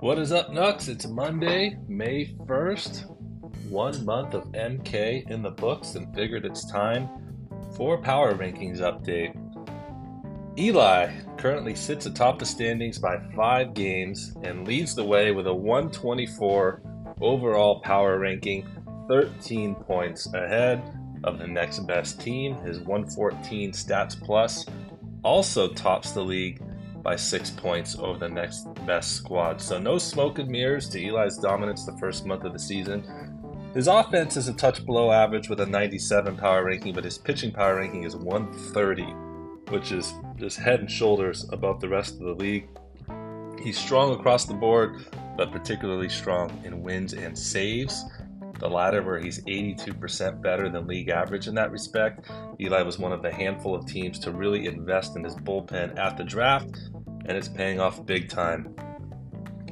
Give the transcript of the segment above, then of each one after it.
What is up, Nux? It's Monday, May 1st. One month of MK in the books, and figured it's time for Power Rankings update. Eli currently sits atop the standings by five games and leads the way with a 124 overall power ranking, 13 points ahead of the next best team. His 114 stats plus also tops the league by six points over the next best squad. So no smoke and mirrors to Eli's dominance the first month of the season. His offense is a touch below average with a 97 power ranking, but his pitching power ranking is 130, which is just head and shoulders above the rest of the league. He's strong across the board, but particularly strong in wins and saves the latter where he's 82% better than league average in that respect. Eli was one of the handful of teams to really invest in his bullpen at the draft, and it's paying off big time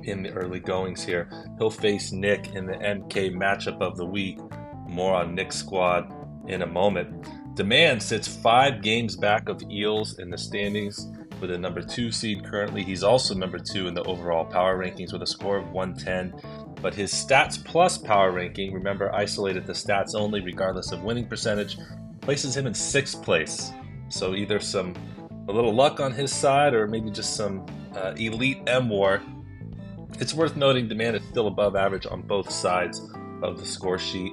in the early goings here. He'll face Nick in the MK matchup of the week. More on Nick's squad in a moment. Demand sits five games back of Eels in the standings with a number two seed currently. He's also number two in the overall power rankings with a score of 110 but his stats plus power ranking, remember isolated the stats only regardless of winning percentage, places him in sixth place. So either some a little luck on his side or maybe just some uh, elite M war. It's worth noting demand is still above average on both sides of the score sheet,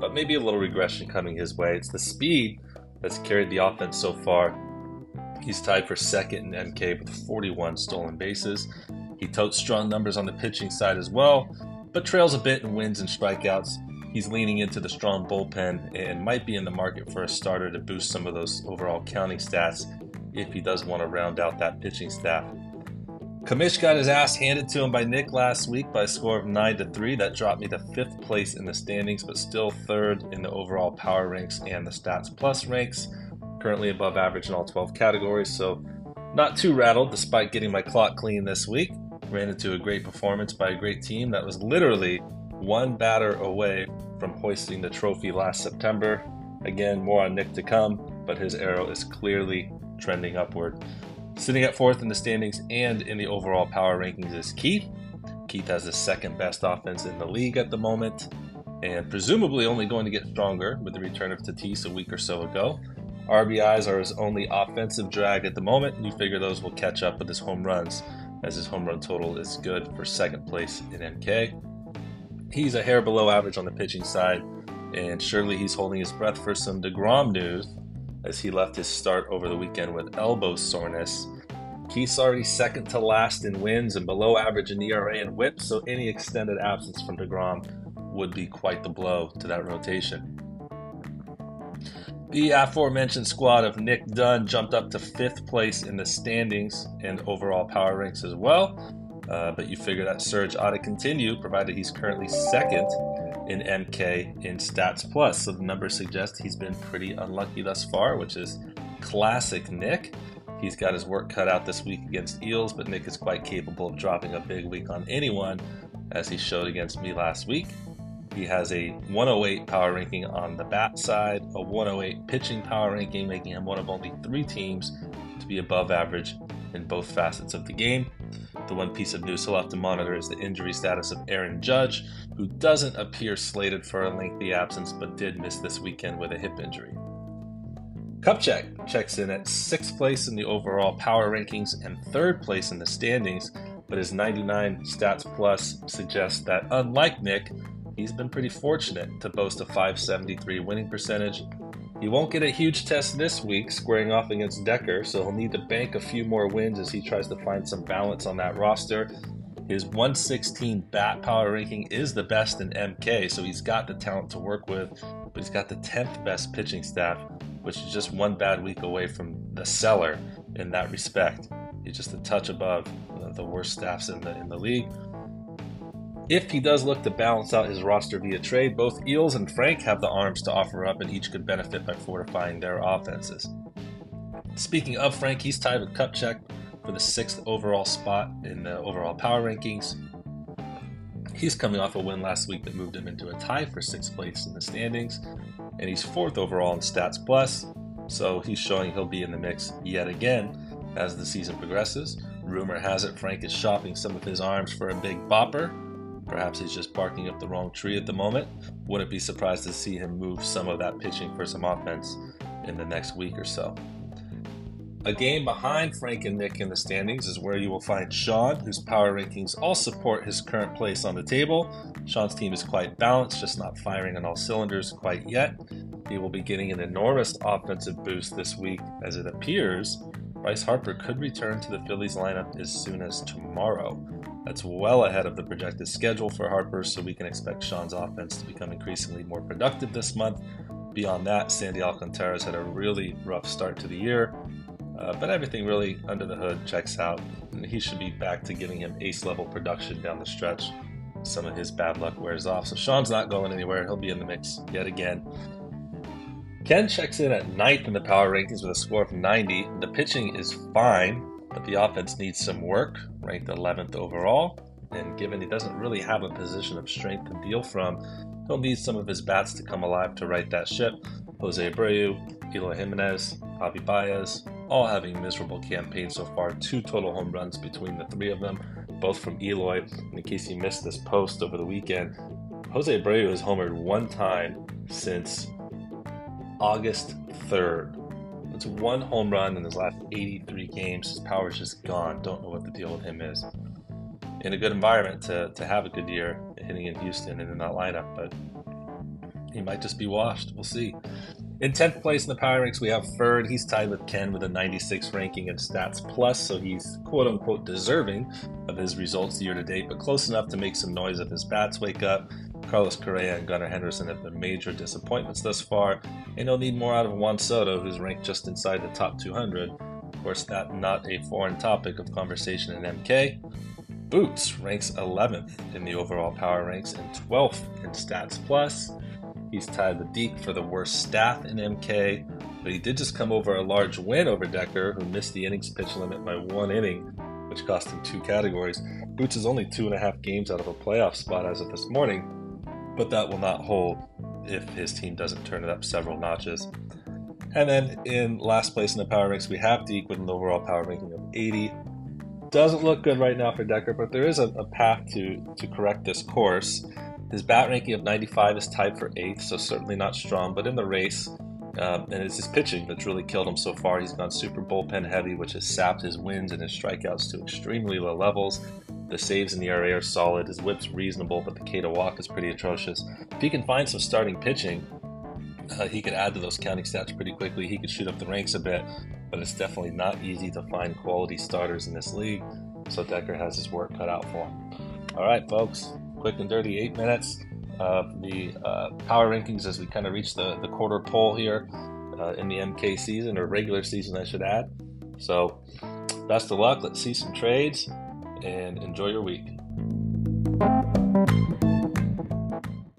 but maybe a little regression coming his way. It's the speed that's carried the offense so far. He's tied for second in MK with 41 stolen bases. He totes strong numbers on the pitching side as well, but trails a bit in wins and strikeouts. He's leaning into the strong bullpen and might be in the market for a starter to boost some of those overall counting stats if he does want to round out that pitching staff. Kamish got his ass handed to him by Nick last week by a score of 9 to 3. That dropped me to fifth place in the standings, but still third in the overall power ranks and the stats plus ranks. Currently above average in all 12 categories, so not too rattled despite getting my clock clean this week ran into a great performance by a great team that was literally one batter away from hoisting the trophy last September. Again, more on Nick to come, but his arrow is clearly trending upward. Sitting at fourth in the standings and in the overall power rankings is Keith. Keith has the second best offense in the league at the moment, and presumably only going to get stronger with the return of Tatis a week or so ago. RBIs are his only offensive drag at the moment, you figure those will catch up with his home runs as his home run total is good for second place in MK. He's a hair below average on the pitching side, and surely he's holding his breath for some DeGrom news as he left his start over the weekend with elbow soreness. Keith's already second to last in wins and below average in ERA and whip, so any extended absence from DeGrom would be quite the blow to that rotation. The aforementioned squad of Nick Dunn jumped up to fifth place in the standings and overall power ranks as well. Uh, but you figure that surge ought to continue, provided he's currently second in MK in Stats Plus. So the numbers suggest he's been pretty unlucky thus far, which is classic Nick. He's got his work cut out this week against Eels, but Nick is quite capable of dropping a big week on anyone, as he showed against me last week. He has a 108 power ranking on the bat side, a 108 pitching power ranking, making him one of only three teams to be above average in both facets of the game. The one piece of news he'll have to monitor is the injury status of Aaron Judge, who doesn't appear slated for a lengthy absence but did miss this weekend with a hip injury. Kupchak checks in at sixth place in the overall power rankings and third place in the standings, but his 99 stats plus suggests that, unlike Nick, he's been pretty fortunate to boast a 573 winning percentage. He won't get a huge test this week, squaring off against Decker, so he'll need to bank a few more wins as he tries to find some balance on that roster. His 116 bat power ranking is the best in MK, so he's got the talent to work with, but he's got the 10th best pitching staff, which is just one bad week away from the cellar in that respect. He's just a touch above the worst staffs in the in the league. If he does look to balance out his roster via trade, both Eels and Frank have the arms to offer up, and each could benefit by fortifying their offenses. Speaking of Frank, he's tied with Kupchak for the sixth overall spot in the overall power rankings. He's coming off a win last week that moved him into a tie for sixth place in the standings, and he's fourth overall in Stats Plus, so he's showing he'll be in the mix yet again as the season progresses. Rumor has it Frank is shopping some of his arms for a big bopper. Perhaps he's just barking up the wrong tree at the moment. Wouldn't be surprised to see him move some of that pitching for some offense in the next week or so. A game behind Frank and Nick in the standings is where you will find Sean, whose power rankings all support his current place on the table. Sean's team is quite balanced, just not firing on all cylinders quite yet. He will be getting an enormous offensive boost this week, as it appears Bryce Harper could return to the Phillies lineup as soon as tomorrow. That's well ahead of the projected schedule for Harper, so we can expect Sean's offense to become increasingly more productive this month. Beyond that, Sandy Alcantara's had a really rough start to the year. Uh, but everything really under the hood checks out, and he should be back to giving him ace level production down the stretch. Some of his bad luck wears off, so Sean's not going anywhere. He'll be in the mix yet again. Ken checks in at ninth in the power rankings with a score of 90. The pitching is fine, but the offense needs some work, ranked 11th overall. And given he doesn't really have a position of strength to deal from, he'll need some of his bats to come alive to right that ship. Jose Abreu, Eloy Jimenez, Javi Baez, all having miserable campaigns so far. Two total home runs between the three of them, both from Eloy. And in case you missed this post over the weekend, Jose Abreu has homered one time since August 3rd. That's one home run in his last 83 games. His power's just gone. Don't know what the deal with him is. In a good environment to, to have a good year hitting in Houston and in that lineup, but he might just be washed. We'll see. In 10th place in the power ranks, we have Ferd. He's tied with Ken with a 96 ranking in Stats Plus, so he's quote unquote deserving of his results year to date, but close enough to make some noise if his bats wake up. Carlos Correa and Gunnar Henderson have been major disappointments thus far, and he'll need more out of Juan Soto, who's ranked just inside the top 200. Of course, that not a foreign topic of conversation in MK. Boots ranks 11th in the overall power ranks and 12th in Stats Plus. He's tied with Deke for the worst staff in MK, but he did just come over a large win over Decker, who missed the innings pitch limit by one inning, which cost him two categories. Boots is only two and a half games out of a playoff spot as of this morning, but that will not hold if his team doesn't turn it up several notches. And then in last place in the power ranks, we have Deke with an overall power ranking of 80. Doesn't look good right now for Decker, but there is a, a path to, to correct this course. His bat ranking of 95 is tied for eighth, so certainly not strong, but in the race. Um, and it's his pitching that's really killed him so far. He's gone super bullpen heavy, which has sapped his wins and his strikeouts to extremely low levels. The saves in the ERA are solid. His whip's reasonable, but the K to walk is pretty atrocious. If he can find some starting pitching, uh, he could add to those counting stats pretty quickly. He could shoot up the ranks a bit, but it's definitely not easy to find quality starters in this league. So Decker has his work cut out for him. All right, folks quick and dirty eight minutes of the uh, power rankings as we kind of reach the, the quarter pole here uh, in the MK season or regular season, I should add. So, best of luck. Let's see some trades and enjoy your week.